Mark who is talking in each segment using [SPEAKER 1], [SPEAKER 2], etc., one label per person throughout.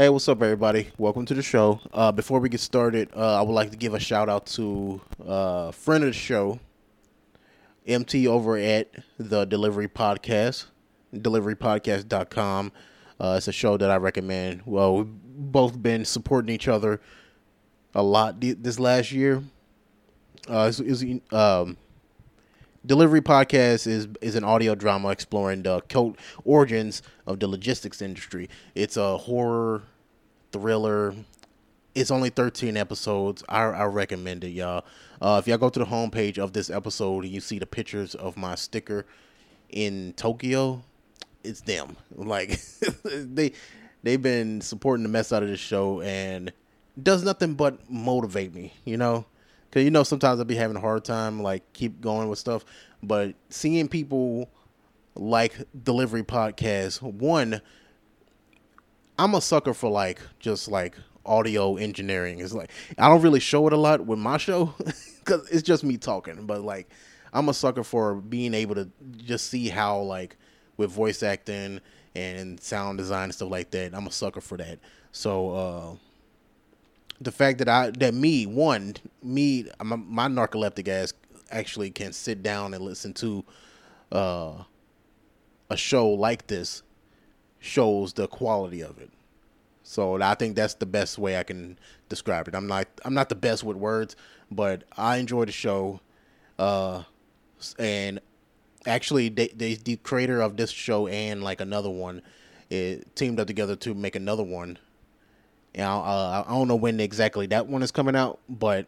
[SPEAKER 1] Hey, what's up, everybody? Welcome to the show. Uh, before we get started, uh, I would like to give a shout out to a uh, friend of the show, MT over at the Delivery Podcast, deliverypodcast.com. Uh, it's a show that I recommend. Well, we've both been supporting each other a lot this last year. Uh, it's, it's, um, Delivery Podcast is is an audio drama exploring the cult origins of the logistics industry. It's a horror thriller. It's only 13 episodes. I, I recommend it, y'all. Uh, if y'all go to the homepage of this episode and you see the pictures of my sticker in Tokyo, it's them. Like they they've been supporting the mess out of this show and does nothing but motivate me, you know? Cause you know sometimes I'll be having a hard time like keep going with stuff, but seeing people like delivery podcasts, one, I'm a sucker for like just like audio engineering. It's like I don't really show it a lot with my show because it's just me talking, but like I'm a sucker for being able to just see how like with voice acting and sound design and stuff like that. I'm a sucker for that. So uh the fact that I that me one me my, my narcoleptic ass actually can sit down and listen to uh, a show like this shows the quality of it. So I think that's the best way I can describe it. I'm not I'm not the best with words, but I enjoy the show. Uh, and actually, they, they, the creator of this show and like another one, it teamed up together to make another one you uh, I don't know when exactly that one is coming out, but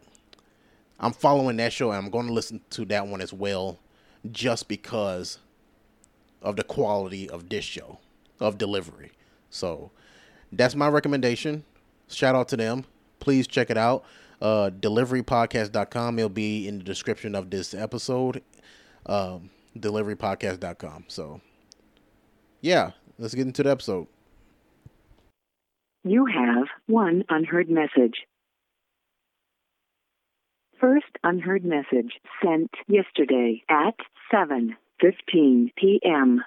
[SPEAKER 1] I'm following that show and I'm going to listen to that one as well, just because of the quality of this show, of delivery. So that's my recommendation. Shout out to them. Please check it out. Uh, deliverypodcast.com. It'll be in the description of this episode. Um, deliverypodcast.com. So, yeah, let's get into the episode.
[SPEAKER 2] You have one unheard message. First unheard message sent yesterday at 7:15 p.m.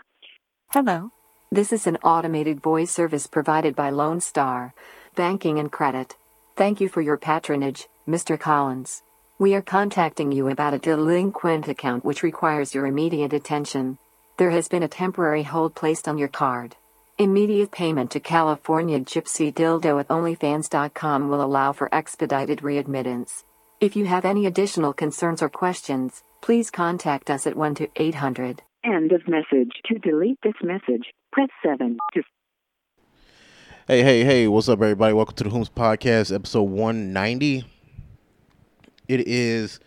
[SPEAKER 3] Hello. This is an automated voice service provided by Lone Star Banking and Credit. Thank you for your patronage, Mr. Collins. We are contacting you about a delinquent account which requires your immediate attention. There has been a temporary hold placed on your card. Immediate payment to California Gypsy Dildo at OnlyFans.com will allow for expedited readmittance. If you have any additional concerns or questions, please contact us at 1 800.
[SPEAKER 2] End of message. To delete this message, press 7. To
[SPEAKER 1] hey, hey, hey, what's up, everybody? Welcome to the Whomst Podcast, episode 190. It is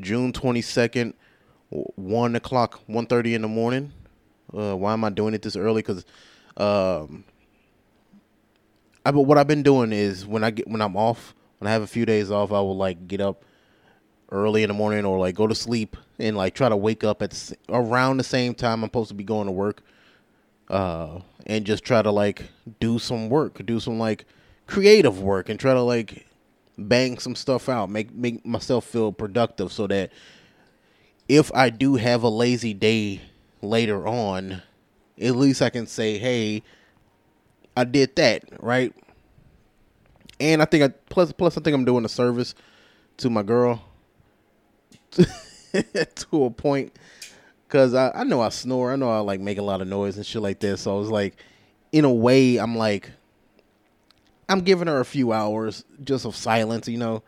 [SPEAKER 1] June 22nd, 1 o'clock, 1.30 in the morning. Uh, why am I doing it this early? Because um, I but what I've been doing is when I get when I'm off, when I have a few days off, I will like get up early in the morning or like go to sleep and like try to wake up at around the same time I'm supposed to be going to work. Uh, and just try to like do some work, do some like creative work, and try to like bang some stuff out, make make myself feel productive, so that if I do have a lazy day later on, at least I can say, hey, I did that, right? And I think I plus plus I think I'm doing a service to my girl to a point because I, I know I snore, I know I like make a lot of noise and shit like this. So I was like, in a way, I'm like, I'm giving her a few hours just of silence, you know.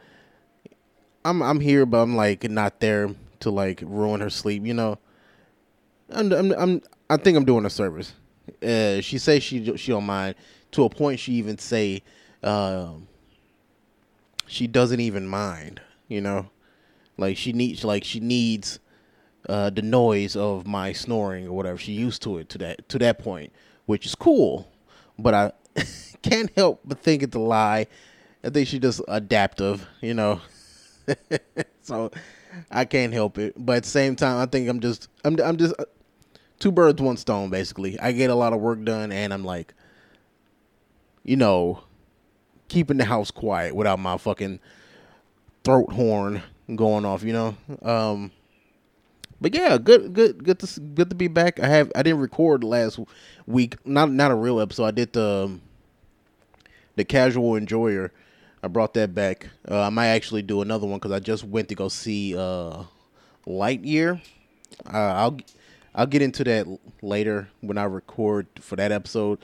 [SPEAKER 1] I'm I'm here, but I'm like not there to like ruin her sleep, you know. I'm I'm, I'm I think I'm doing a service. Uh, she says she she don't mind. To a point, she even say um, she doesn't even mind. You know, like she needs like she needs uh, the noise of my snoring or whatever. She used to it to that to that point, which is cool. But I can't help but think it's a lie. I think she's just adaptive. You know, so I can't help it. But at the same time, I think I'm just I'm I'm just two birds, one stone, basically. I get a lot of work done, and I'm like, you know, keeping the house quiet without my fucking throat horn going off, you know. Um, but yeah, good, good, good to good to be back. I have I didn't record last week, not not a real episode. I did the the casual enjoyer. I brought that back. Uh, I might actually do another one because I just went to go see uh, Lightyear. Uh, I'll I'll get into that later when I record for that episode.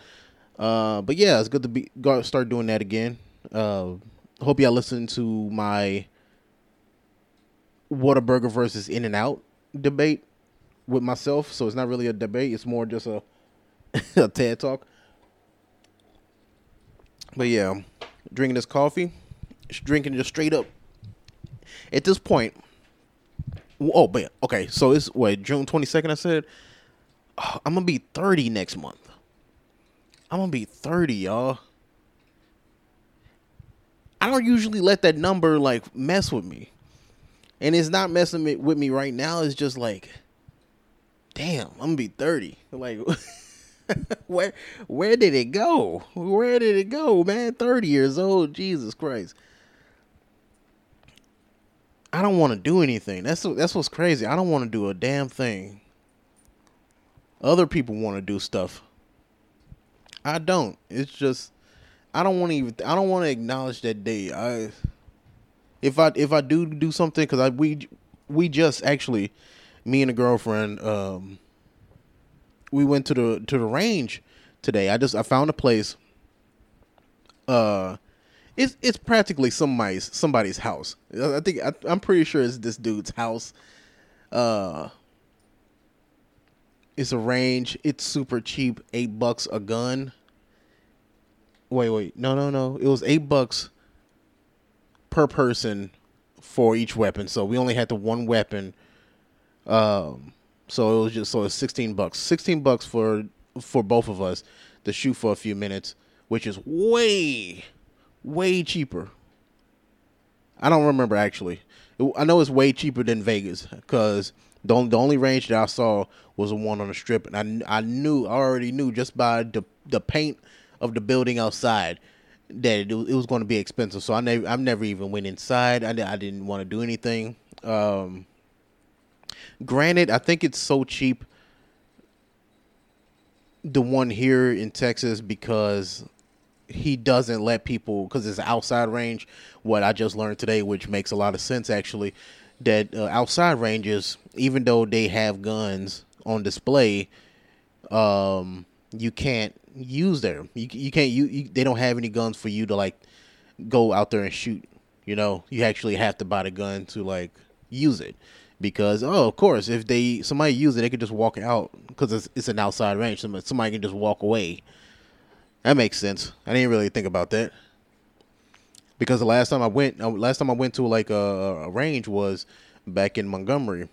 [SPEAKER 1] Uh, but yeah, it's good to be start doing that again. Uh, hope y'all listen to my Whataburger versus In and Out debate with myself. So it's not really a debate; it's more just a a TED talk. But yeah, drinking this coffee, drinking just straight up. At this point, oh, man, okay, so it's what June twenty second. I said oh, I'm gonna be thirty next month. I'm gonna be thirty, y'all. I don't usually let that number like mess with me, and it's not messing with me right now. It's just like, damn, I'm gonna be thirty. Like. where where did it go? Where did it go, man? 30 years old, Jesus Christ. I don't want to do anything. That's that's what's crazy. I don't want to do a damn thing. Other people want to do stuff. I don't. It's just I don't want to even I don't want to acknowledge that day. I if I if I do do something cuz I we we just actually me and a girlfriend um we went to the to the range today. I just I found a place. Uh, it's it's practically somebody's somebody's house. I think I, I'm pretty sure it's this dude's house. Uh, it's a range. It's super cheap, eight bucks a gun. Wait, wait, no, no, no. It was eight bucks per person for each weapon. So we only had the one weapon. Um so it was just so it's sixteen bucks. Sixteen bucks for for both of us to shoot for a few minutes, which is way, way cheaper. I don't remember actually. I know it's way cheaper than Vegas because the only, the only range that I saw was the one on the strip, and I I knew I already knew just by the the paint of the building outside that it, it was going to be expensive. So I never I've never even went inside. I I didn't want to do anything. Um, Granted, I think it's so cheap. The one here in Texas because he doesn't let people because it's outside range. What I just learned today, which makes a lot of sense actually, that uh, outside ranges, even though they have guns on display, um, you can't use them. You you can't you, you they don't have any guns for you to like go out there and shoot. You know, you actually have to buy the gun to like use it because oh, of course, if they somebody use it, they could just walk out because it's it's an outside range. Somebody, somebody can just walk away. That makes sense. I didn't really think about that because the last time I went, uh, last time I went to like a, a range was back in Montgomery,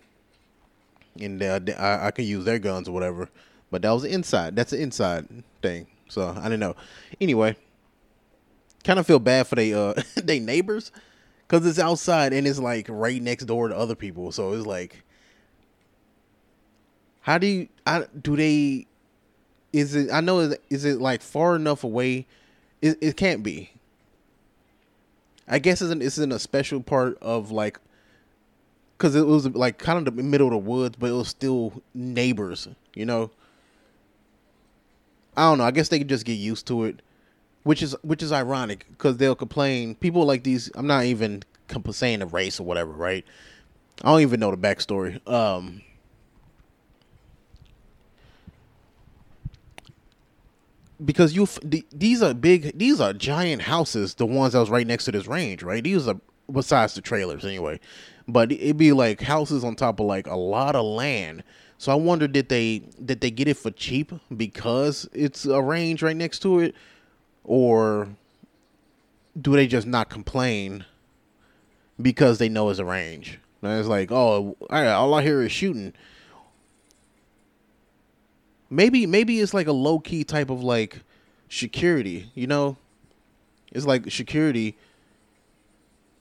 [SPEAKER 1] and uh, I, I could use their guns or whatever. But that was inside. That's an inside thing. So I didn't know. Anyway, kind of feel bad for they uh they neighbors because it's outside and it's like right next door to other people. So it's like, how do you? I do they? Is it? I know. Is it like far enough away? It it can't be. I guess it's in, it's in a special part of like, because it was like kind of the middle of the woods, but it was still neighbors. You know. I don't know. I guess they could just get used to it which is which is ironic because they'll complain. People like these. I'm not even saying the race or whatever, right? I don't even know the backstory. Um, because you these are big these are giant houses the ones that was right next to this range right these are besides the trailers anyway but it'd be like houses on top of like a lot of land so i wonder did they did they get it for cheap because it's a range right next to it or do they just not complain because they know it's a range? And it's like, oh, all I hear is shooting. Maybe maybe it's like a low key type of like security, you know? It's like security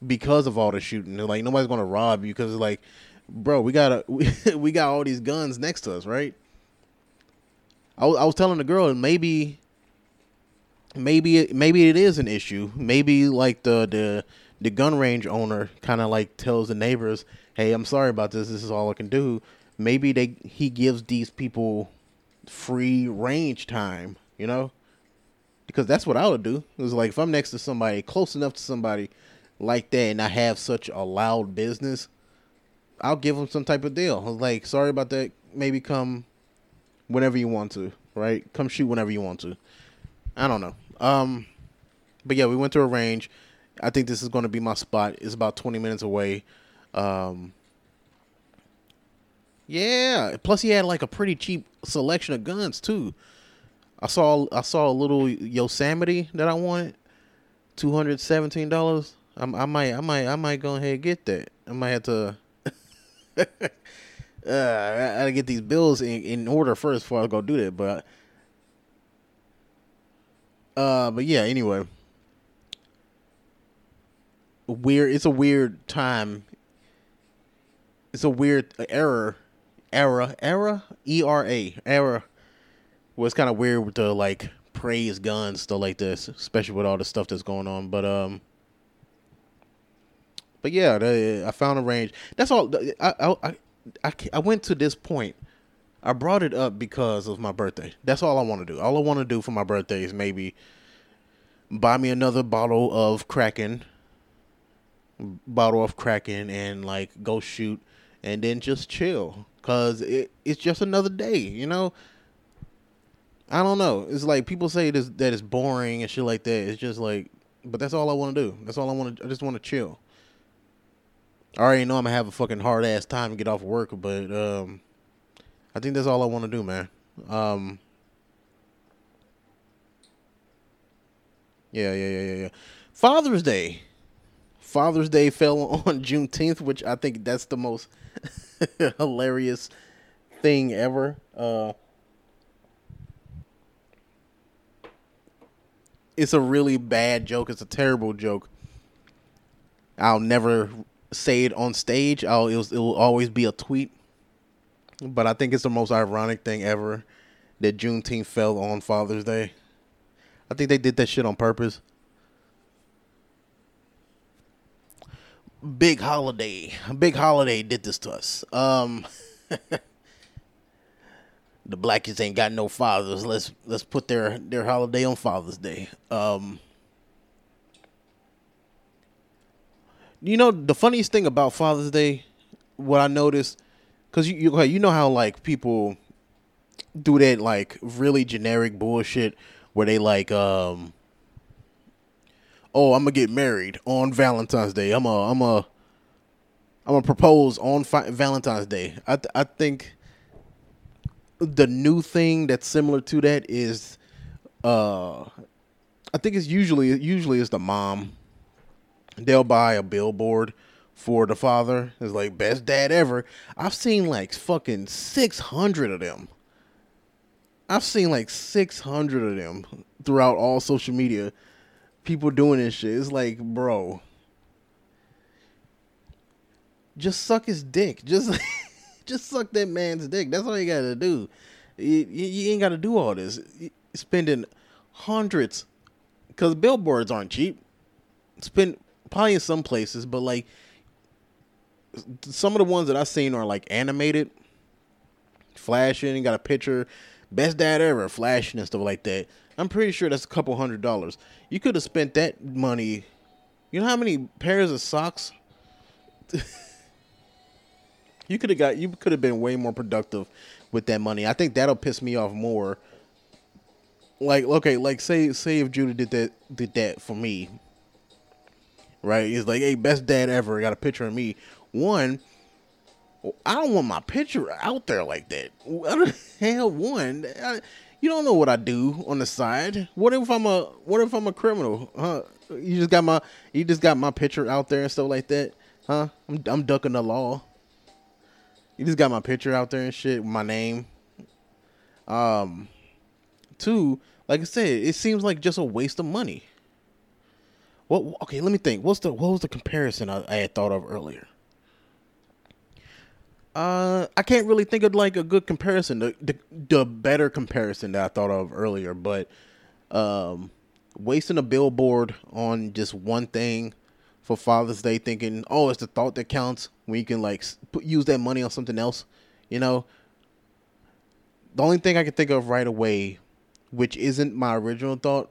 [SPEAKER 1] because of all the shooting. Like nobody's gonna rob you because it's like, bro, we got a we, got all these guns next to us, right? I was, I was telling the girl maybe maybe it, maybe it is an issue. Maybe like the the the gun range owner kind of like tells the neighbors, "Hey, I'm sorry about this. This is all I can do." Maybe they he gives these people free range time, you know? because that's what I would do. It was like if I'm next to somebody close enough to somebody like that, and I have such a loud business, I'll give them some type of deal. Like, sorry about that. Maybe come whenever you want to, right? Come shoot whenever you want to. I don't know. Um, but yeah, we went to a range. I think this is going to be my spot. It's about 20 minutes away. Um, yeah. Plus, he had like a pretty cheap selection of guns too. I saw I saw a little Yosemite that I wanted, two hundred seventeen dollars. I, might I might I might go ahead and get that. I might have to. uh, I gotta get these bills in, in order first before I go do that. But, uh, but yeah. Anyway, weird. It's a weird time. It's a weird error, era, era, era. Well, it's kind of weird to like praise guns stuff like this, especially with all the stuff that's going on. But um, but yeah, the, I found a range. That's all. I, I I I went to this point. I brought it up because of my birthday. That's all I want to do. All I want to do for my birthday is maybe buy me another bottle of Kraken, bottle of Kraken, and like go shoot, and then just chill. Cause it, it's just another day, you know. I don't know. It's like people say this, that it's boring and shit like that. It's just like, but that's all I want to do. That's all I want to. I just want to chill. I already know I'm gonna have a fucking hard ass time to get off work, but um, I think that's all I want to do, man. Um, yeah, yeah, yeah, yeah, yeah. Father's Day. Father's Day fell on Juneteenth, which I think that's the most hilarious thing ever. Uh, it's a really bad joke. It's a terrible joke. I'll never say it on stage. I'll it will always be a tweet. But I think it's the most ironic thing ever that Juneteenth fell on Father's Day. I think they did that shit on purpose. Big holiday. Big holiday did this to us. Um the blackies ain't got no fathers. Let's let's put their their holiday on Father's Day. Um, you know the funniest thing about Father's Day, what I noticed, because you you you know how like people do that like really generic bullshit where they like um oh I'm gonna get married on Valentine's Day. I'm a I'm a I'm gonna propose on fi- Valentine's Day. I th- I think the new thing that's similar to that is uh I think it's usually usually it's the mom. They'll buy a billboard for the father. It's like best dad ever. I've seen like fucking 600 of them. I've seen like 600 of them throughout all social media. People doing this shit. It's like, bro, just suck his dick. Just just suck that man's dick. That's all you gotta do. You, you ain't gotta do all this. spending hundreds, because billboards aren't cheap. Spend probably in some places, but like some of the ones that I've seen are like animated, flashing. Got a picture, best dad ever, flashing and stuff like that. I'm pretty sure that's a couple hundred dollars. You could have spent that money. You know how many pairs of socks? You could have got you could have been way more productive with that money. I think that'll piss me off more. Like okay, like say say if Judah did that did that for me. Right? He's like, hey, best dad ever. Got a picture of me. One, I don't want my picture out there like that. Hell? One, I, you don't know what I do on the side. What if I'm a what if I'm a criminal? Huh? You just got my you just got my picture out there and stuff like that. Huh? I'm I'm ducking the law. You just got my picture out there and shit, my name. Um, two, like I said, it seems like just a waste of money. What? Okay, let me think. What's the what was the comparison I, I had thought of earlier? Uh, I can't really think of like a good comparison, the, the the better comparison that I thought of earlier, but um, wasting a billboard on just one thing for Father's Day, thinking, oh, it's the thought that counts when you can like put, use that money on something else. You know, the only thing I can think of right away, which isn't my original thought,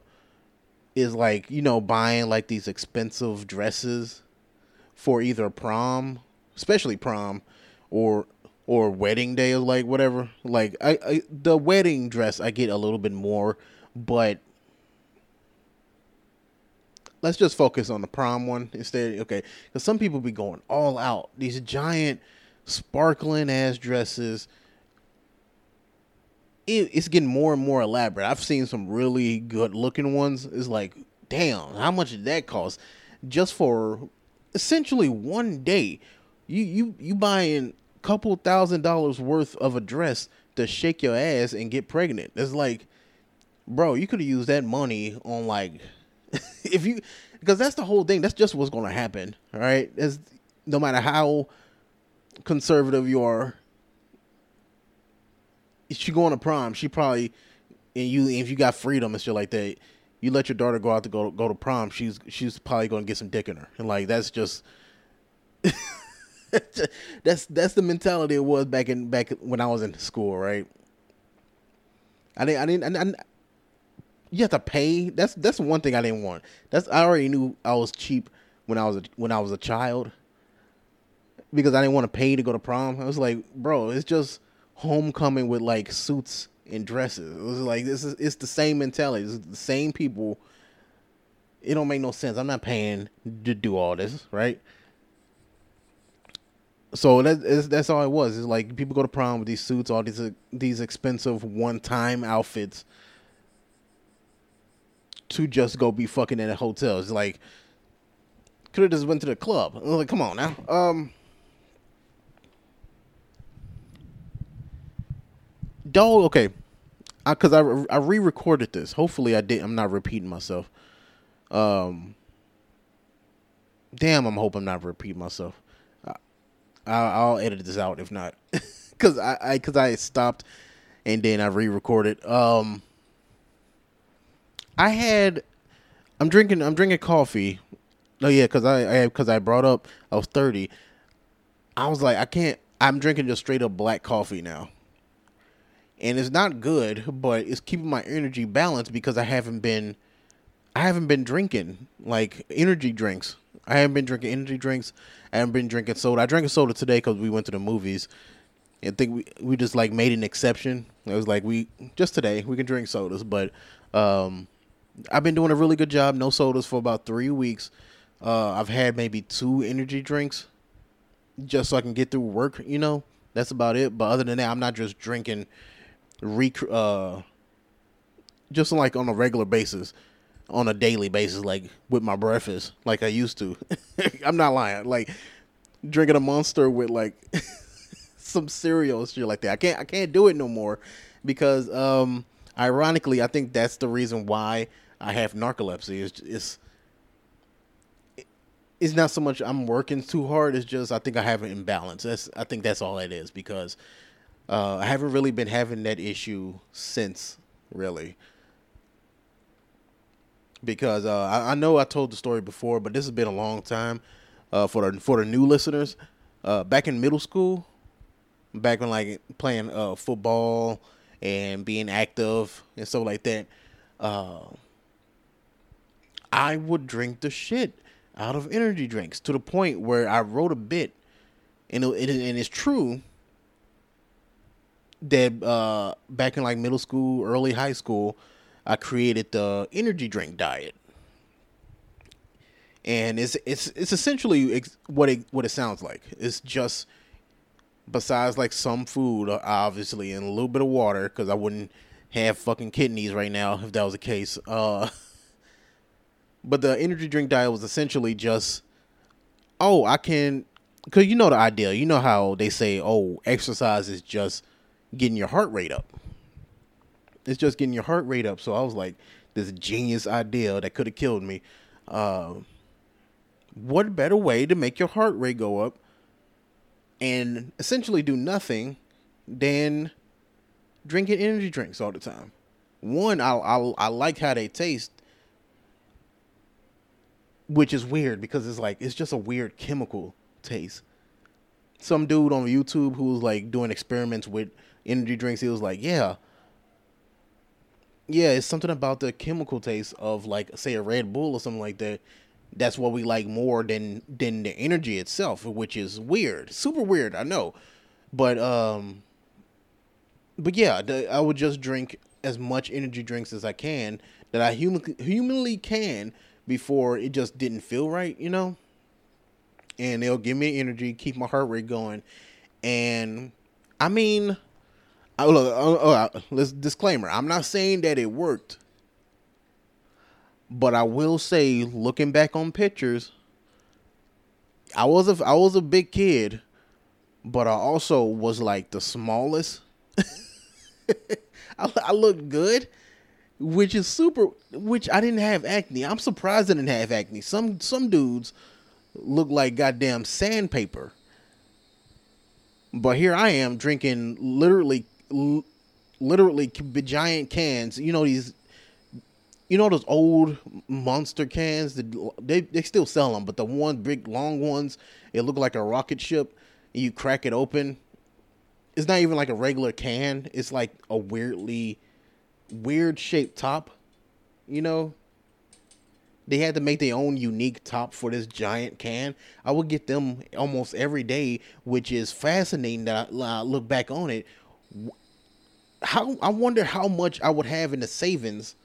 [SPEAKER 1] is like you know buying like these expensive dresses for either prom, especially prom, or or wedding day or like whatever. Like I, I the wedding dress I get a little bit more, but let's just focus on the prom one instead. Okay, because some people be going all out. These giant, sparkling ass dresses. It, it's getting more and more elaborate. I've seen some really good looking ones. It's like, damn, how much did that cost? Just for essentially one day. You you you buying couple thousand dollars worth of a dress to shake your ass and get pregnant. It's like, bro, you could have used that money on like if you because that's the whole thing. That's just what's to happen. All right, As no matter how conservative you are, she going to prom, she probably and you if you got freedom and shit like that, you let your daughter go out to go go to prom. She's she's probably to get some dick in her, and like that's just. that's that's the mentality it was back in back when I was in school, right? I didn't I didn't I, I, you have to pay. That's that's one thing I didn't want. That's I already knew I was cheap when I was a, when I was a child because I didn't want to pay to go to prom. I was like, bro, it's just homecoming with like suits and dresses. It was like this is it's the same mentality. It's the same people. It don't make no sense. I'm not paying to do all this, right? So that's that's all it was. It's like people go to prom with these suits, all these these expensive one time outfits to just go be fucking in a hotel. It's like could have just went to the club. Like, come on now. Um Dog, okay. I, Cause I I re-recorded this. Hopefully I did. I'm not repeating myself. Um. Damn, I'm hoping I'm not repeating myself. I, I'll, I'll edit this out if not, cause I, I cause I stopped and then I re-recorded. Um. I had I'm drinking I'm drinking coffee. Oh yeah, cuz I cuz I brought up I was 30. I was like I can't I'm drinking just straight up black coffee now. And it's not good, but it's keeping my energy balanced because I haven't been I haven't been drinking like energy drinks. I haven't been drinking energy drinks. I haven't been drinking soda. I drank a soda today because we went to the movies. I think we we just like made an exception. It was like we just today we can drink sodas, but um, I've been doing a really good job. No sodas for about three weeks. Uh, I've had maybe two energy drinks just so I can get through work. You know, that's about it. But other than that, I'm not just drinking, rec- uh, just like on a regular basis, on a daily basis, like with my breakfast, like I used to. I'm not lying. Like drinking a monster with like some cereal shit like that. I can't. I can't do it no more because, um, ironically, I think that's the reason why I have narcolepsy. It's, it's it's not so much I'm working too hard. It's just I think I have an imbalance. That's I think that's all it is because uh, I haven't really been having that issue since really. Because uh, I, I, know I told the story before, but this has been a long time uh, for the for the new listeners. Uh, back in middle school, back when like playing uh, football and being active and stuff like that. Uh, I would drink the shit out of energy drinks to the point where I wrote a bit, and it, and it's true that uh, back in like middle school, early high school, I created the energy drink diet, and it's it's it's essentially what it what it sounds like. It's just besides like some food, obviously, and a little bit of water, because I wouldn't have fucking kidneys right now if that was the case. Uh, But the energy drink diet was essentially just, oh, I can, because you know the idea. You know how they say, oh, exercise is just getting your heart rate up. It's just getting your heart rate up. So I was like, this genius idea that could have killed me. Uh, what better way to make your heart rate go up and essentially do nothing than drinking energy drinks all the time? One, I I, I like how they taste which is weird because it's like it's just a weird chemical taste. Some dude on YouTube who was like doing experiments with energy drinks, he was like, "Yeah, yeah, it's something about the chemical taste of like say a Red Bull or something like that. That's what we like more than than the energy itself, which is weird, super weird. I know, but um, but yeah, the, I would just drink as much energy drinks as I can that I human, humanly can before it just didn't feel right, you know. And they'll give me energy, keep my heart rate going, and I mean, I, look, uh, uh, let's disclaimer. I'm not saying that it worked, but I will say, looking back on pictures, I was a I was a big kid, but I also was like the smallest. I, I looked good, which is super. Which I didn't have acne. I'm surprised I didn't have acne. Some some dudes look like goddamn sandpaper. But here I am drinking literally, literally giant cans. You know these, you know those old monster cans. That they they still sell them, but the one big long ones, it look like a rocket ship. you crack it open, it's not even like a regular can. It's like a weirdly weird shaped top. You know, they had to make their own unique top for this giant can. I would get them almost every day, which is fascinating that I, look back on it. How I wonder how much I would have in the savings.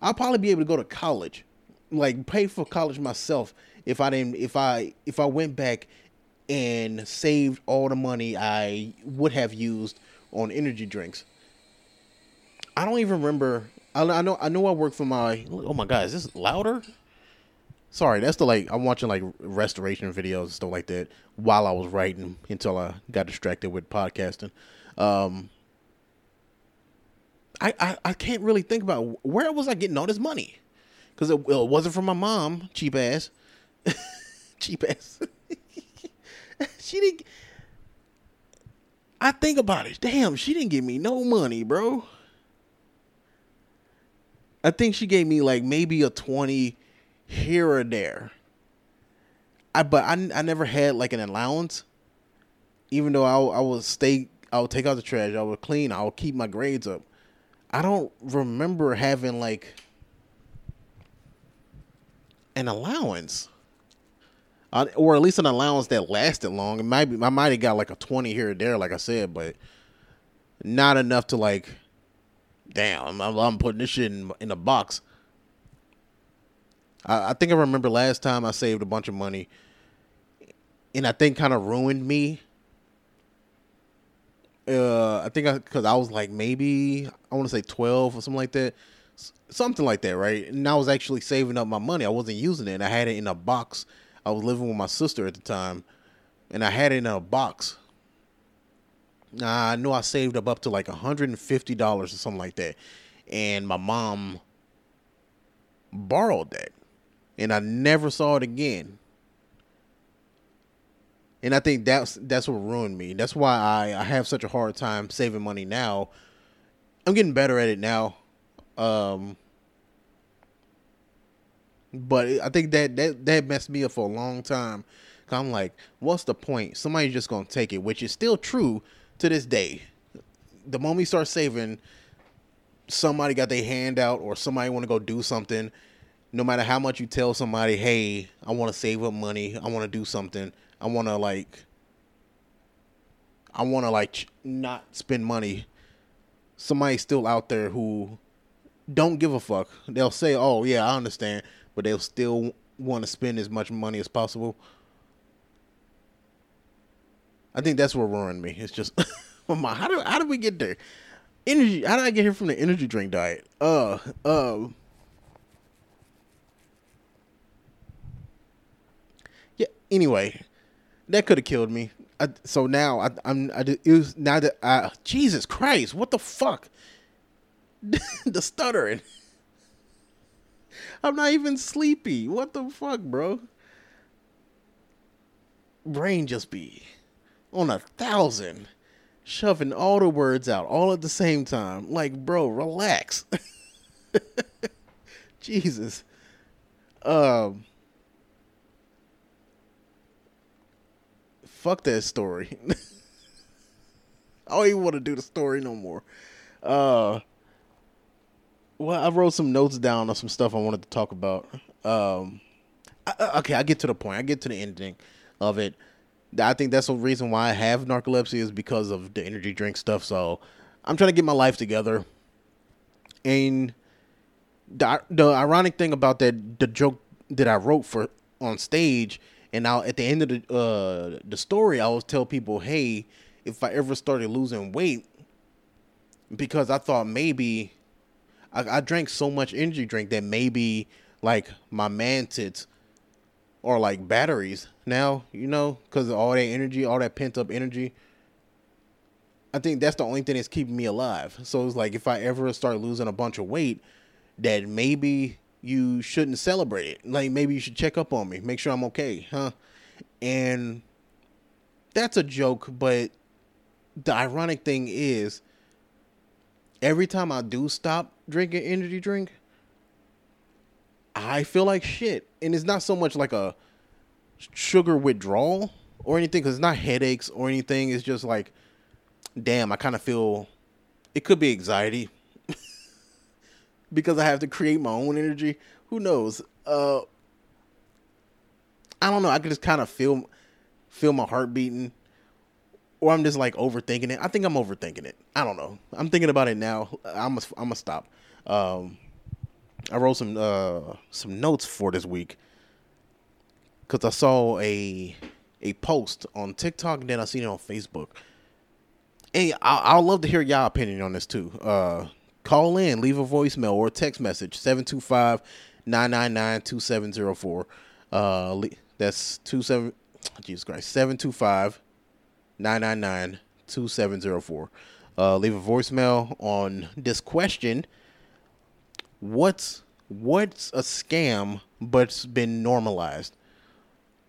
[SPEAKER 1] I'll probably be able to go to college, like pay for college myself if I didn't if I if I went back and saved all the money I would have used on energy drinks. I don't even remember. I, I know. I know. I work for my. Oh my god, is this louder? Sorry, that's the like. I'm watching like restoration videos and stuff like that while I was writing until I got distracted with podcasting. Um, I, I, I can't really think about where was I getting all this money because it, it wasn't from my mom, cheap ass, cheap ass. she didn't. I think about it. Damn, she didn't give me no money, bro. I think she gave me like maybe a 20 here or there. I but I, I never had like an allowance. Even though I I would stay I would take out the trash, I would clean, I would keep my grades up. I don't remember having like an allowance uh, or at least an allowance that lasted long. It might be, I might have got like a twenty here or there, like I said, but not enough to like. Damn, I'm, I'm putting this shit in in a box. I, I think I remember last time I saved a bunch of money, and I think kind of ruined me. Uh, I think because I, was like maybe I want to say twelve or something like that, something like that, right? And I was actually saving up my money. I wasn't using it, and I had it in a box I was living with my sister at the time, and I had it in a box. I knew I saved up up to like $150 or something like that. And my mom borrowed that. And I never saw it again. And I think that's that's what ruined me. That's why I, I have such a hard time saving money now. I'm getting better at it now. Um, but I think that that that messed me up for a long time. i I'm like, what's the point? Somebody's just gonna take it, which is still true to this day. The moment you start saving, somebody got their hand out or somebody want to go do something. No matter how much you tell somebody, hey, I want to save up money, I want to do something, I want to like, I want to like not spend money. Somebody's still out there who don't give a fuck. They'll say, "Oh yeah, I understand," but they'll still want to spend as much money as possible. I think that's what ruined me. It's just, my, how do how do we get there? Energy. How did I get here from the energy drink diet? Uh, um. Yeah. Anyway, that could have killed me. I, so now I, I'm. I, it was now that I. Jesus Christ! What the fuck? the stuttering. I'm not even sleepy. What the fuck, bro? Brain just be on a thousand, shoving all the words out all at the same time. Like, bro, relax. Jesus. Um. Fuck that story. I don't even want to do the story no more. Uh Well, I wrote some notes down on some stuff I wanted to talk about. Um, I, okay, I get to the point. I get to the ending of it. I think that's the reason why I have narcolepsy is because of the energy drink stuff. So I'm trying to get my life together. And the, the ironic thing about that, the joke that I wrote for on stage, and now at the end of the uh, the story, I always tell people, hey, if I ever started losing weight, because I thought maybe I, I drank so much energy drink that maybe like my man tits or like batteries now, you know, because all that energy, all that pent up energy. I think that's the only thing that's keeping me alive. So it's like if I ever start losing a bunch of weight, that maybe you shouldn't celebrate it. Like maybe you should check up on me, make sure I'm okay, huh? And that's a joke, but the ironic thing is every time I do stop drinking energy drink, I feel like shit. And it's not so much like a sugar withdrawal or anything because it's not headaches or anything. It's just like, damn, I kind of feel it could be anxiety because I have to create my own energy. Who knows? Uh, I don't know. I can just kind of feel feel my heart beating, or I'm just like overthinking it. I think I'm overthinking it. I don't know. I'm thinking about it now. I'm gonna I'm gonna stop. Um, I wrote some uh some notes for this week because I saw a a post on TikTok and then I seen it on Facebook. Hey, I will love to hear y'all opinion on this too. Uh, call in, leave a voicemail or a text message 725 999 2704. Uh, that's 27, Jesus Christ, 725 999 2704. Uh, leave a voicemail on this question what's what's a scam but's been normalized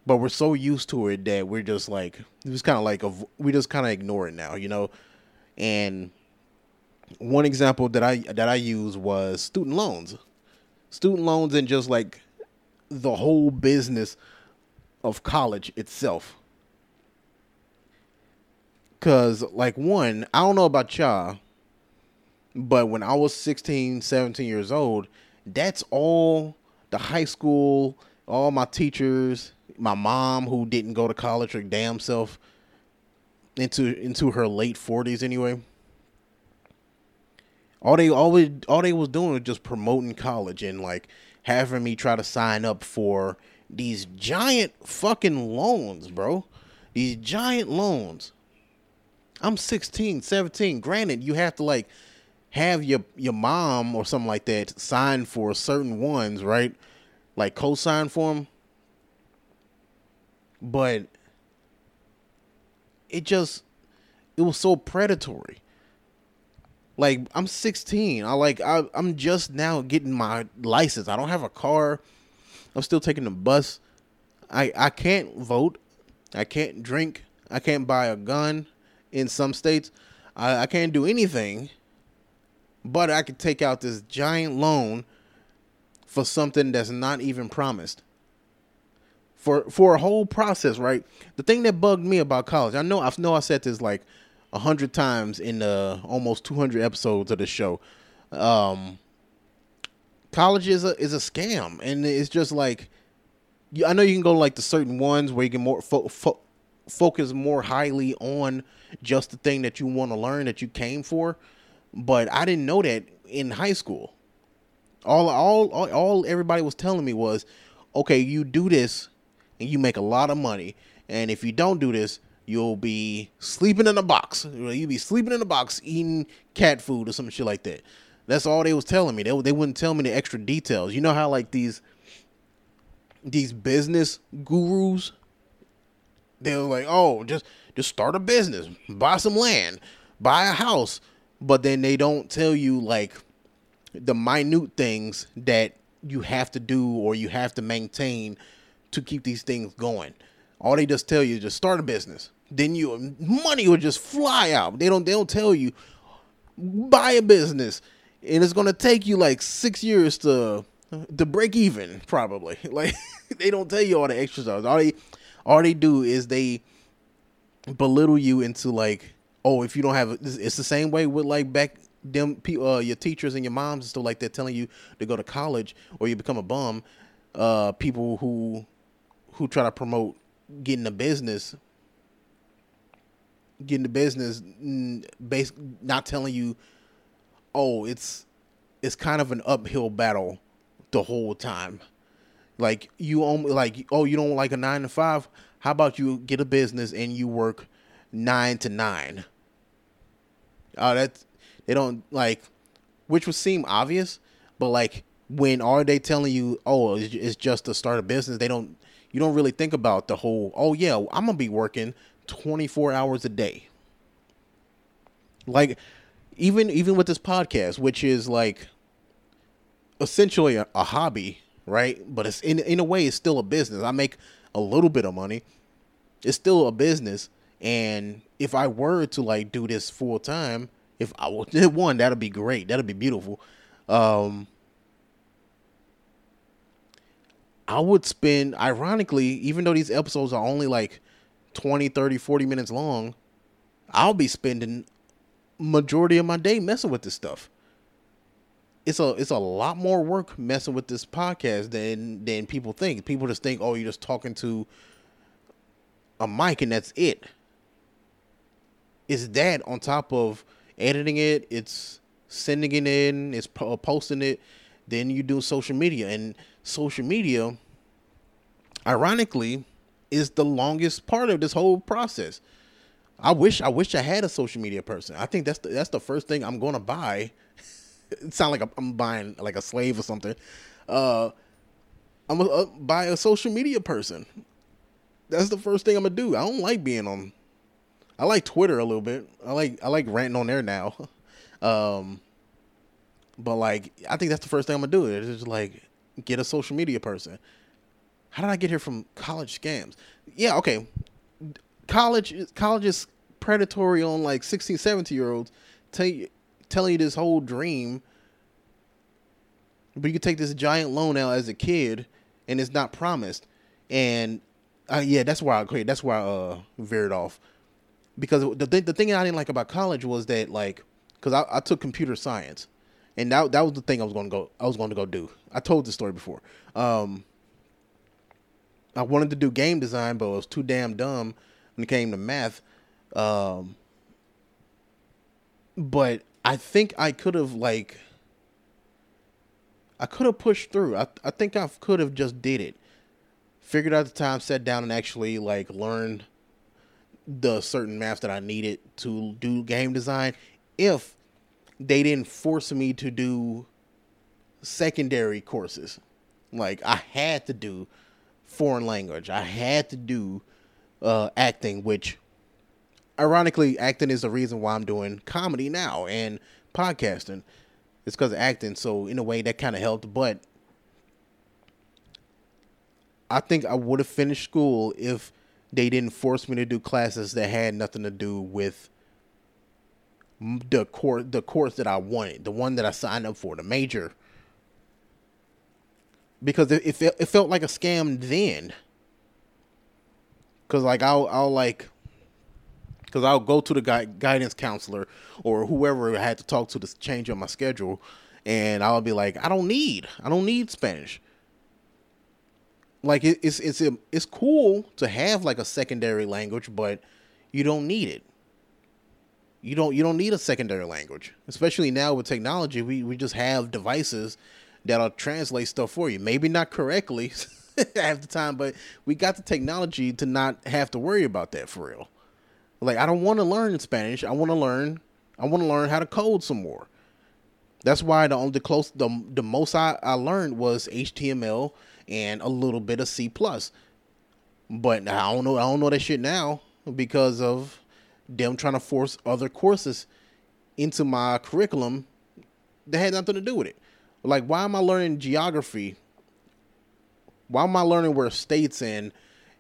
[SPEAKER 1] but we're so used to it that we're just like it's kind of like a, we just kind of ignore it now you know and one example that i that i use was student loans student loans and just like the whole business of college itself because like one i don't know about y'all but when I was 16, 17 years old, that's all the high school, all my teachers, my mom who didn't go to college her damn self into into her late 40s anyway. All they always all they was doing was just promoting college and like having me try to sign up for these giant fucking loans, bro. These giant loans. I'm 16, 17. Granted, you have to like have your your mom or something like that sign for certain ones, right? Like co-sign for them. But it just it was so predatory. Like I'm 16. I like I, I'm just now getting my license. I don't have a car. I'm still taking the bus. I I can't vote. I can't drink. I can't buy a gun in some states. I, I can't do anything but I could take out this giant loan for something that's not even promised. For for a whole process, right? The thing that bugged me about college, I know I know I said this like hundred times in the almost two hundred episodes of the show. Um, college is a is a scam, and it's just like I know you can go like the certain ones where you can more fo- fo- focus more highly on just the thing that you want to learn that you came for but I didn't know that in high school. All, all, all, all everybody was telling me was, okay, you do this and you make a lot of money. And if you don't do this, you'll be sleeping in a box. You'll be sleeping in a box eating cat food or some shit like that. That's all they was telling me. They, they wouldn't tell me the extra details. You know how like these these business gurus they were like, "Oh, just just start a business, buy some land, buy a house, but then they don't tell you like the minute things that you have to do or you have to maintain to keep these things going. All they just tell you is just start a business. Then you money will just fly out. They don't they don't tell you buy a business and it's gonna take you like six years to to break even probably. Like they don't tell you all the extra stuff. All they all they do is they belittle you into like oh, if you don't have it's the same way with like back them people, uh, your teachers and your moms and stuff like that telling you to go to college or you become a bum. Uh, people who who try to promote getting a business, getting the business, base not telling you, oh, it's it's kind of an uphill battle the whole time. Like you only like oh you don't like a nine to five. How about you get a business and you work nine to nine? Uh, oh, that they don't like, which would seem obvious, but like when are they telling you, oh, it's just to start a business? They don't. You don't really think about the whole. Oh yeah, I'm gonna be working 24 hours a day. Like, even even with this podcast, which is like essentially a, a hobby, right? But it's in in a way, it's still a business. I make a little bit of money. It's still a business, and if I were to like do this full time, if I would one, that'd be great. That'd be beautiful. Um, I would spend, ironically, even though these episodes are only like 20, 30, 40 minutes long, I'll be spending majority of my day messing with this stuff. It's a it's a lot more work messing with this podcast than than people think. People just think, oh, you're just talking to a mic and that's it. It's that on top of editing it, it's sending it in, it's uh, posting it. Then you do social media, and social media, ironically, is the longest part of this whole process. I wish I wish I had a social media person. I think that's the, that's the first thing I'm going to buy. it sounds like I'm buying like a slave or something. Uh, I'm gonna uh, buy a social media person. That's the first thing I'm gonna do. I don't like being on I like Twitter a little bit. I like I like ranting on there now. Um, but like I think that's the first thing I'm gonna do. Is just like get a social media person. How did I get here from college scams? Yeah, okay. College college is predatory on like 16, 17 year olds tell you, telling you this whole dream. But you can take this giant loan out as a kid and it's not promised. And uh, yeah, that's why I okay, that's why I uh, veered off because the th- the thing I didn't like about college was that like because I, I took computer science, and that that was the thing I was going to go I was going to go do. I told this story before. Um, I wanted to do game design, but I was too damn dumb when it came to math. Um, but I think I could have like I could have pushed through. I I think I could have just did it. Figured out the time, sat down and actually like learned the certain math that I needed to do game design if they didn't force me to do secondary courses. Like I had to do foreign language. I had to do uh, acting, which ironically, acting is the reason why I'm doing comedy now and podcasting. It's because of acting. So in a way, that kind of helped. But I think I would have finished school if they didn't force me to do classes that had nothing to do with the course the course that I wanted, the one that I signed up for, the major. Because it, it, felt, it felt like a scam then. Cause like I'll I'll like, cause I'll go to the gui- guidance counselor or whoever I had to talk to to change up my schedule, and I'll be like, I don't need I don't need Spanish like it, it's it's it's cool to have like a secondary language, but you don't need it. You don't you don't need a secondary language, especially now with technology. We we just have devices that'll translate stuff for you. Maybe not correctly half the time, but we got the technology to not have to worry about that for real. Like I don't want to learn Spanish. I want to learn. I want to learn how to code some more. That's why the only the close the the most I, I learned was HTML and a little bit of C plus. But I don't know. I don't know that shit now because of them trying to force other courses into my curriculum that had nothing to do with it. Like, why am I learning geography? Why am I learning where states and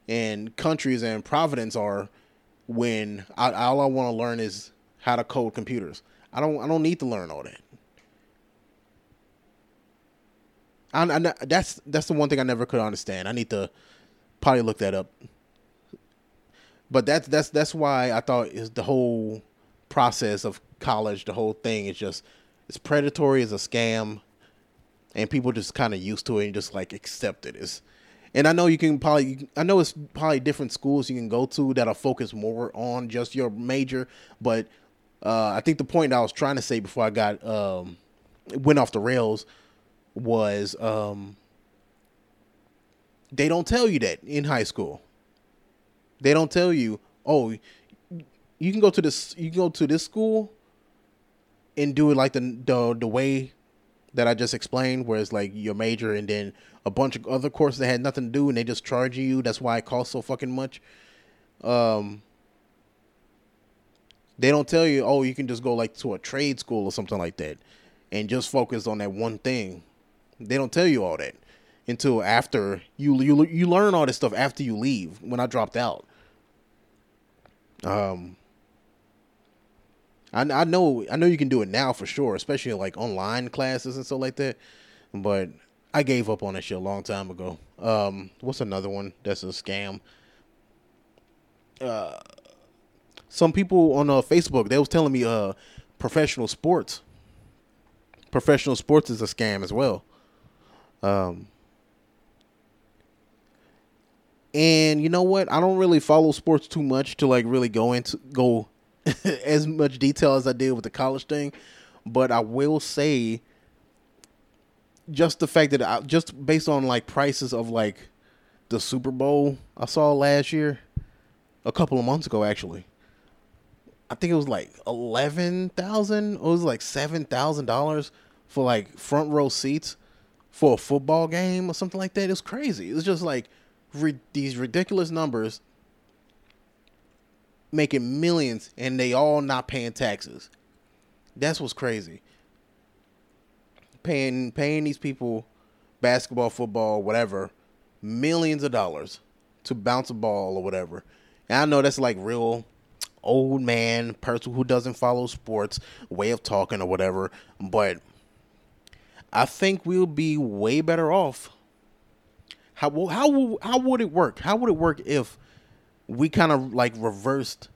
[SPEAKER 1] and countries and providence are when I, all I want to learn is how to code computers? I don't. I don't need to learn all that. I, I, that's that's the one thing I never could understand. I need to probably look that up. But that's that's that's why I thought is the whole process of college, the whole thing is just it's predatory, it's a scam, and people just kind of used to it and just like accept it. It's, and I know you can probably, I know it's probably different schools you can go to that are focused more on just your major, but uh, I think the point I was trying to say before I got um, went off the rails was um, they don't tell you that in high school. They don't tell you, oh, you can go to this, you can go to this school and do it like the the the way that I just explained, where it's like your major and then a bunch of other courses that had nothing to do and they just charge you. That's why it costs so fucking much. Um, they don't tell you, oh, you can just go like to a trade school or something like that and just focus on that one thing. They don't tell you all that until after you you you learn all this stuff after you leave. When I dropped out, um, I, I know I know you can do it now for sure, especially like online classes and stuff like that. But I gave up on that shit a long time ago. Um, what's another one that's a scam? Uh, some people on uh, Facebook they was telling me uh professional sports. Professional sports is a scam as well. Um, and you know what? I don't really follow sports too much to like really go into go as much detail as I did with the college thing, but I will say just the fact that I, just based on like prices of like the Super Bowl I saw last year, a couple of months ago actually. I think it was like eleven thousand. It was like seven thousand dollars for like front row seats for a football game or something like that. It was crazy. It was just like re- these ridiculous numbers making millions and they all not paying taxes. That's what's crazy. Paying paying these people basketball, football, whatever, millions of dollars to bounce a ball or whatever. And I know that's like real old man person who doesn't follow sports way of talking or whatever, but I think we'll be way better off. How how how would it work? How would it work if we kind of like reversed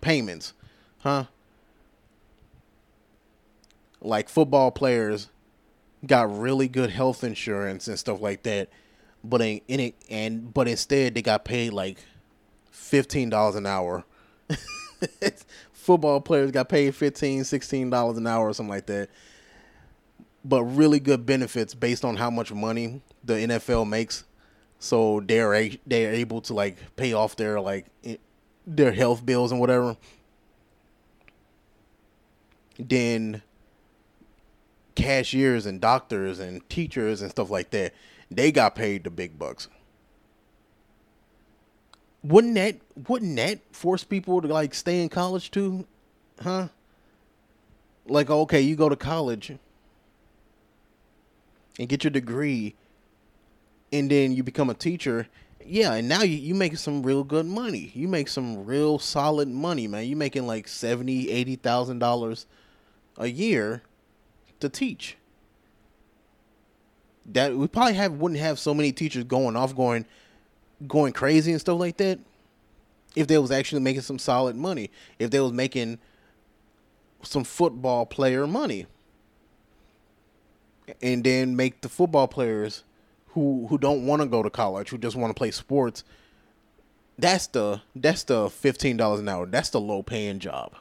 [SPEAKER 1] payments, huh? Like football players got really good health insurance and stuff like that, but in, in it and but instead they got paid like fifteen dollars an hour. football players got paid 15 16 dollars an hour or something like that but really good benefits based on how much money the NFL makes so they're a, they're able to like pay off their like their health bills and whatever. Then cashiers and doctors and teachers and stuff like that, they got paid the big bucks. Wouldn't that wouldn't that force people to like stay in college too? Huh? Like okay, you go to college and get your degree and then you become a teacher yeah and now you, you make some real good money. You make some real solid money man. You making like 70 eighty thousand dollars a year to teach. That we probably have wouldn't have so many teachers going off going going crazy and stuff like that if they was actually making some solid money if they was making some football player money and then make the football players who who don't want to go to college, who just want to play sports, that's the that's the fifteen dollars an hour. That's the low paying job.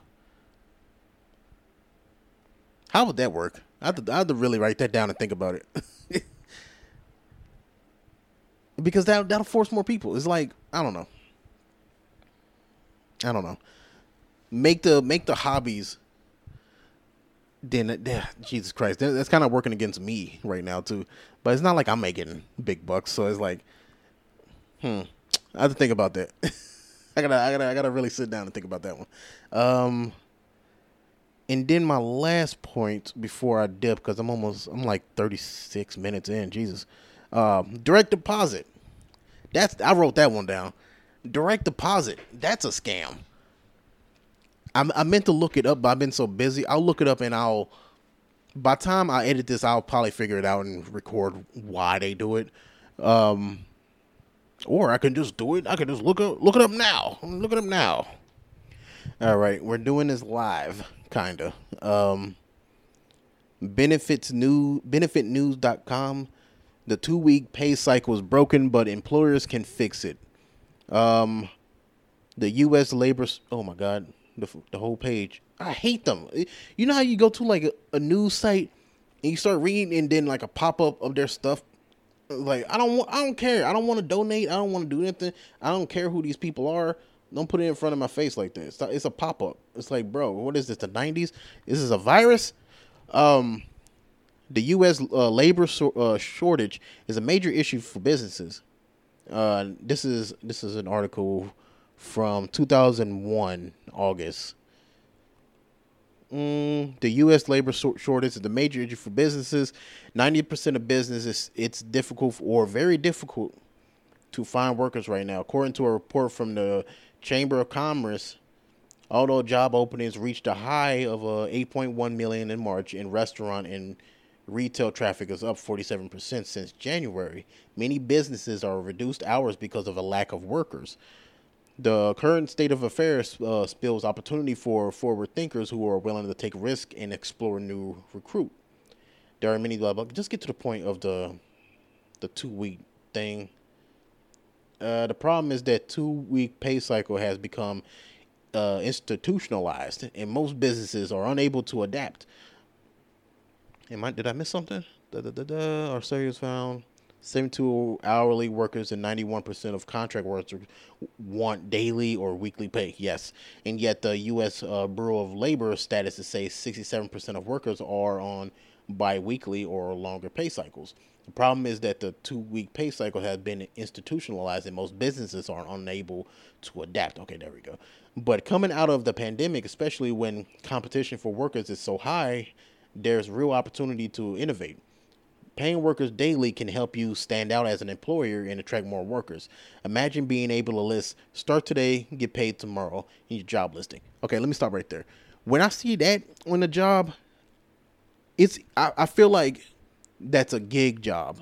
[SPEAKER 1] How would that work? I have, to, I have to really write that down and think about it. because that that'll force more people. It's like I don't know. I don't know. Make the make the hobbies then Jesus Christ, that's kind of working against me right now too. But it's not like I'm making big bucks, so it's like, hmm, I have to think about that. I gotta, I gotta, I gotta really sit down and think about that one. Um, and then my last point before I dip, because I'm almost, I'm like 36 minutes in. Jesus, um, direct deposit. That's I wrote that one down. Direct deposit. That's a scam. I'm, I meant to look it up, but I've been so busy. I'll look it up and I'll. By time I edit this, I'll probably figure it out and record why they do it. Um, or I can just do it. I can just look up look it up now. Look it up now. All right, we're doing this live, kinda. Um, benefits new benefitnews.com. The two week pay cycle is broken, but employers can fix it. Um, the U.S. labor. Oh my God, the the whole page. I hate them. You know how you go to like a, a news site and you start reading, and then like a pop up of their stuff. Like I don't want. I don't care. I don't want to donate. I don't want to do anything. I don't care who these people are. Don't put it in front of my face like this. It's a pop up. It's like, bro, what is this? The nineties? This is a virus. Um, the U.S. Uh, labor so, uh, shortage is a major issue for businesses. Uh, this is this is an article from 2001 August. Mm, the U.S. labor shortage is the major issue for businesses. Ninety percent of businesses, it's difficult or very difficult to find workers right now, according to a report from the Chamber of Commerce. Although job openings reached a high of uh, 8.1 million in March, in restaurant and retail traffic is up 47% since January. Many businesses are reduced hours because of a lack of workers. The current state of affairs uh, spills opportunity for forward thinkers who are willing to take risk and explore new recruit. There are many. Uh, just get to the point of the the two week thing. Uh, the problem is that two week pay cycle has become uh, institutionalized, and most businesses are unable to adapt. Am I? Did I miss something? Da, da, da, da. Our has found 72 hourly workers and 91% of contract workers want daily or weekly pay. Yes. And yet the U.S. Uh, Bureau of Labor status says 67% of workers are on biweekly or longer pay cycles. The problem is that the two week pay cycle has been institutionalized and most businesses are unable to adapt. Okay, there we go. But coming out of the pandemic, especially when competition for workers is so high, there's real opportunity to innovate. Paying workers daily can help you stand out as an employer and attract more workers. Imagine being able to list start today, get paid tomorrow in your job listing. Okay, let me stop right there. When I see that on the job, it's I, I feel like that's a gig job.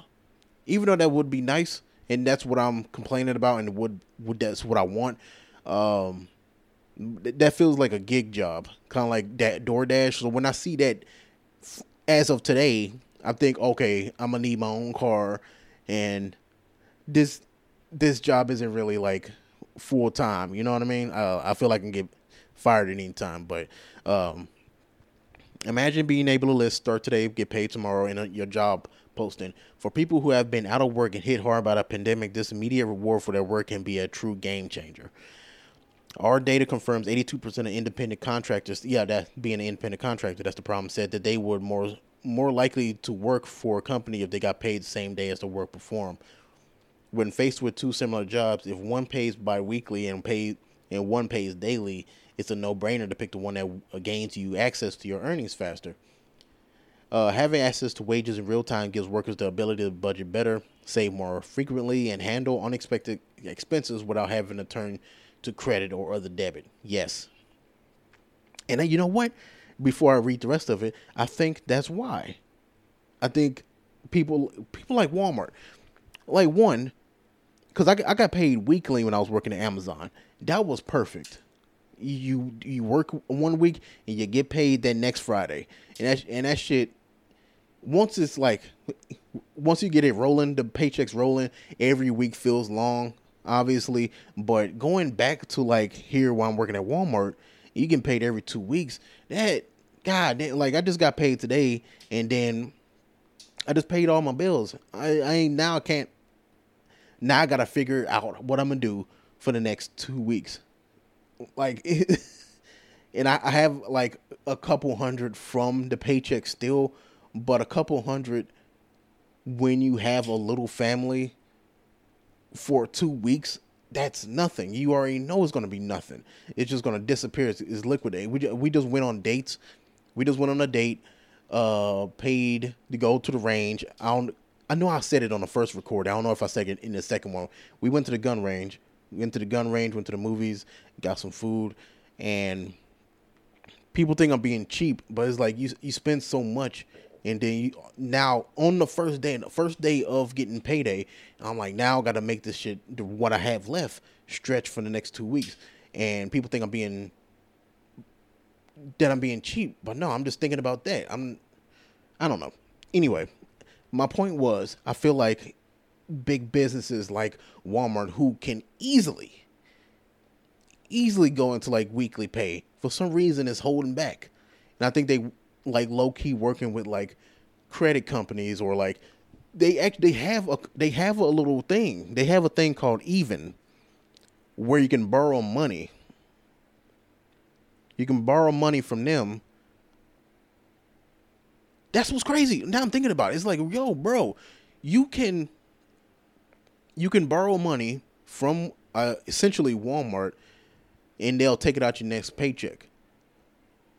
[SPEAKER 1] Even though that would be nice and that's what I'm complaining about and would would that's what I want. Um that feels like a gig job, kind of like that DoorDash. So when I see that, as of today, I think, okay, I'm gonna need my own car, and this this job isn't really like full time. You know what I mean? Uh, I feel like I can get fired at any time, but um, imagine being able to list start today, get paid tomorrow, in a, your job posting. For people who have been out of work and hit hard by the pandemic, this immediate reward for their work can be a true game changer. Our data confirms 82% of independent contractors, yeah, that being an independent contractor, that's the problem, said that they would more more likely to work for a company if they got paid the same day as the work performed. When faced with two similar jobs, if one pays biweekly and paid and one pays daily, it's a no-brainer to pick the one that gains you access to your earnings faster. Uh, having access to wages in real time gives workers the ability to budget better, save more frequently, and handle unexpected expenses without having to turn to credit or other debit. Yes. And then, you know what? Before I read the rest of it, I think that's why. I think people people like Walmart, like one, because I, I got paid weekly when I was working at Amazon. That was perfect. You you work one week and you get paid that next Friday, and that and that shit. Once it's like, once you get it rolling, the paychecks rolling. Every week feels long, obviously. But going back to like here while I'm working at Walmart, you get paid every two weeks. That God, like I just got paid today, and then I just paid all my bills. I, I ain't now I can't. Now I gotta figure out what I'm gonna do for the next two weeks. Like, and I, I have like a couple hundred from the paycheck still, but a couple hundred when you have a little family for two weeks that's nothing. You already know it's going to be nothing. It's just going to disappear. It's, it's liquidate. We we just went on dates. We just went on a date. Uh, paid to go to the range. I don't. I know I said it on the first record. I don't know if I said it in the second one. We went to the gun range. We went to the gun range. Went to the movies. Got some food, and people think I'm being cheap, but it's like you you spend so much and then you, now on the first day, the first day of getting payday, I'm like, now I got to make this shit, what I have left, stretch for the next two weeks. And people think I'm being that I'm being cheap, but no, I'm just thinking about that. I'm I don't know. Anyway, my point was I feel like big businesses like Walmart who can easily easily go into like weekly pay for some reason is holding back. And I think they like low key working with like credit companies or like they actually they have a they have a little thing. They have a thing called even where you can borrow money. You can borrow money from them. That's what's crazy. Now I'm thinking about it. It's like, yo, bro, you can you can borrow money from uh, essentially Walmart and they'll take it out your next paycheck.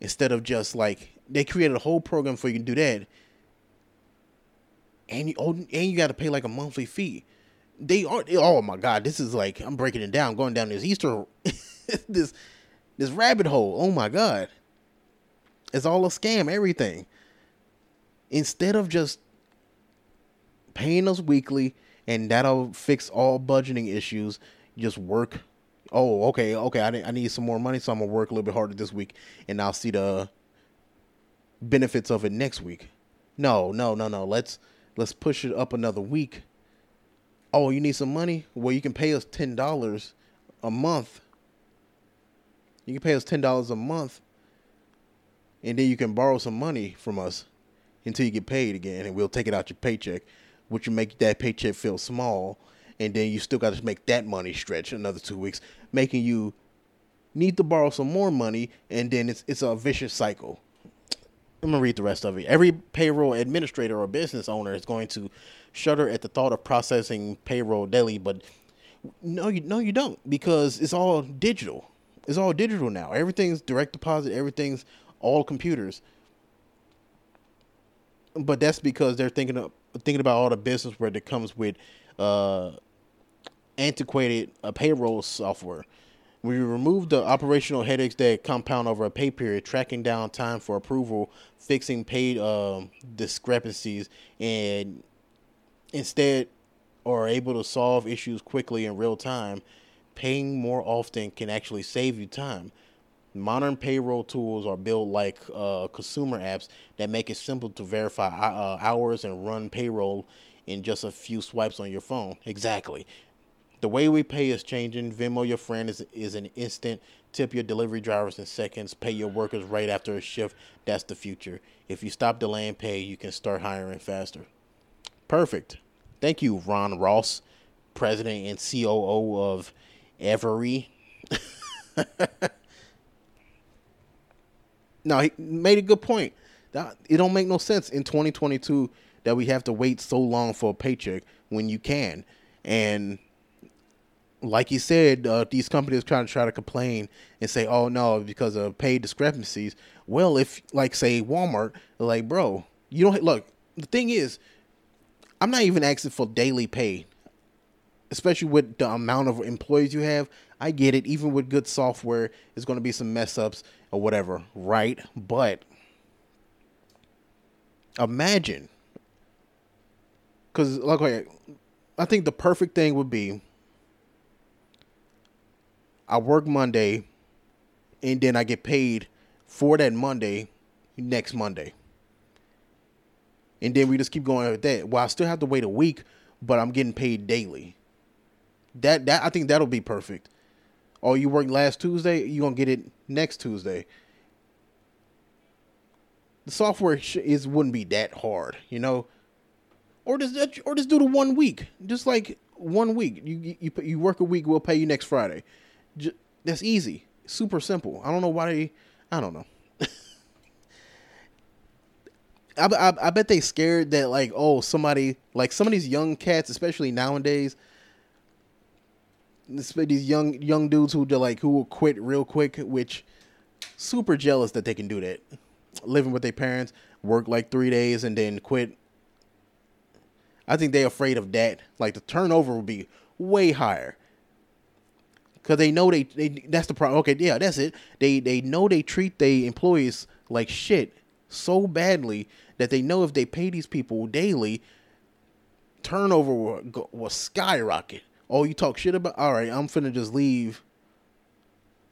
[SPEAKER 1] Instead of just like they created a whole program for you to do that. And you oh, and you got to pay like a monthly fee. They are oh my god, this is like I'm breaking it down, going down this Easter this this rabbit hole. Oh my god. It's all a scam, everything. Instead of just paying us weekly and that'll fix all budgeting issues, just work oh, okay, okay, I, I need some more money, so I'm gonna work a little bit harder this week, and I'll see the benefits of it next week. No, no, no, no. Let's let's push it up another week. Oh, you need some money? Well, you can pay us ten dollars a month. You can pay us ten dollars a month, and then you can borrow some money from us until you get paid again, and we'll take it out your paycheck, which will make that paycheck feel small and then you still got to make that money stretch another two weeks, making you need to borrow some more money, and then it's it's a vicious cycle. I'm gonna read the rest of it. Every payroll administrator or business owner is going to shudder at the thought of processing payroll daily, but no, you no, you don't because it's all digital. It's all digital now. Everything's direct deposit. Everything's all computers. But that's because they're thinking of thinking about all the business where it comes with uh, antiquated uh, payroll software. We removed the operational headaches that compound over a pay period, tracking down time for approval, fixing paid um, discrepancies, and instead are able to solve issues quickly in real time. Paying more often can actually save you time. Modern payroll tools are built like uh, consumer apps that make it simple to verify uh, hours and run payroll in just a few swipes on your phone. Exactly. The way we pay is changing. Venmo your friend is is an instant. Tip your delivery drivers in seconds. Pay your workers right after a shift. That's the future. If you stop delaying pay, you can start hiring faster. Perfect. Thank you, Ron Ross, president and COO of Everee. no, he made a good point. It don't make no sense in 2022 that we have to wait so long for a paycheck when you can. And like you said, uh, these companies trying to try to complain and say, "Oh no, because of pay discrepancies." Well, if like say Walmart, like bro, you don't look. The thing is, I'm not even asking for daily pay, especially with the amount of employees you have. I get it. Even with good software, there's going to be some mess ups or whatever, right? But imagine, because like, I think the perfect thing would be I work Monday, and then I get paid for that Monday next Monday. And then we just keep going with that. Well, I still have to wait a week, but I'm getting paid daily. That that I think that'll be perfect. Oh, you worked last Tuesday, you're gonna get it next Tuesday. The software is wouldn't be that hard, you know. Or just or just do the one week, just like one week. You you you work a week, we'll pay you next Friday that's easy, super simple. I don't know why they. I don't know. I, I, I bet they scared that like oh somebody like some of these young cats especially nowadays these young young dudes who like who will quit real quick which super jealous that they can do that living with their parents work like three days and then quit i think they're afraid of that like the turnover will be way higher because they know they, they that's the problem. Okay, yeah, that's it. They they know they treat their employees like shit so badly that they know if they pay these people daily, turnover will, will skyrocket. Oh, you talk shit about? All right, I'm finna just leave.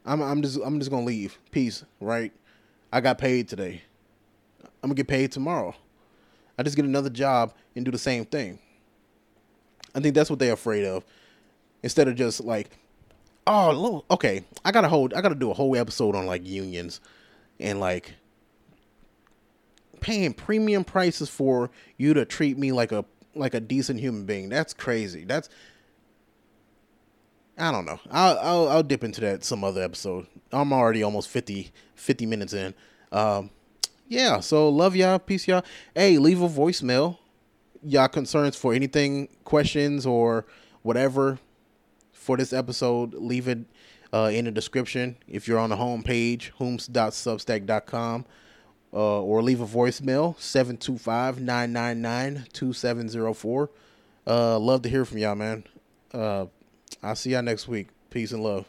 [SPEAKER 1] I'm I'm just I'm just gonna leave. Peace, right? I got paid today. I'm gonna get paid tomorrow. I just get another job and do the same thing. I think that's what they're afraid of. Instead of just like, oh, okay, I gotta hold, I gotta do a whole episode on like unions and like paying premium prices for you to treat me like a like a decent human being. That's crazy. That's I don't know. I'll, I'll I'll dip into that some other episode. I'm already almost 50, 50 minutes in. Um, yeah. So love y'all. Peace y'all. Hey, leave a voicemail. Y'all concerns for anything, questions or whatever for this episode. Leave it uh, in the description if you're on the home page, whomst.substack.com. Uh, or leave a voicemail 725-999-2704 uh, love to hear from y'all man uh, I'll see y'all next week. Peace and love.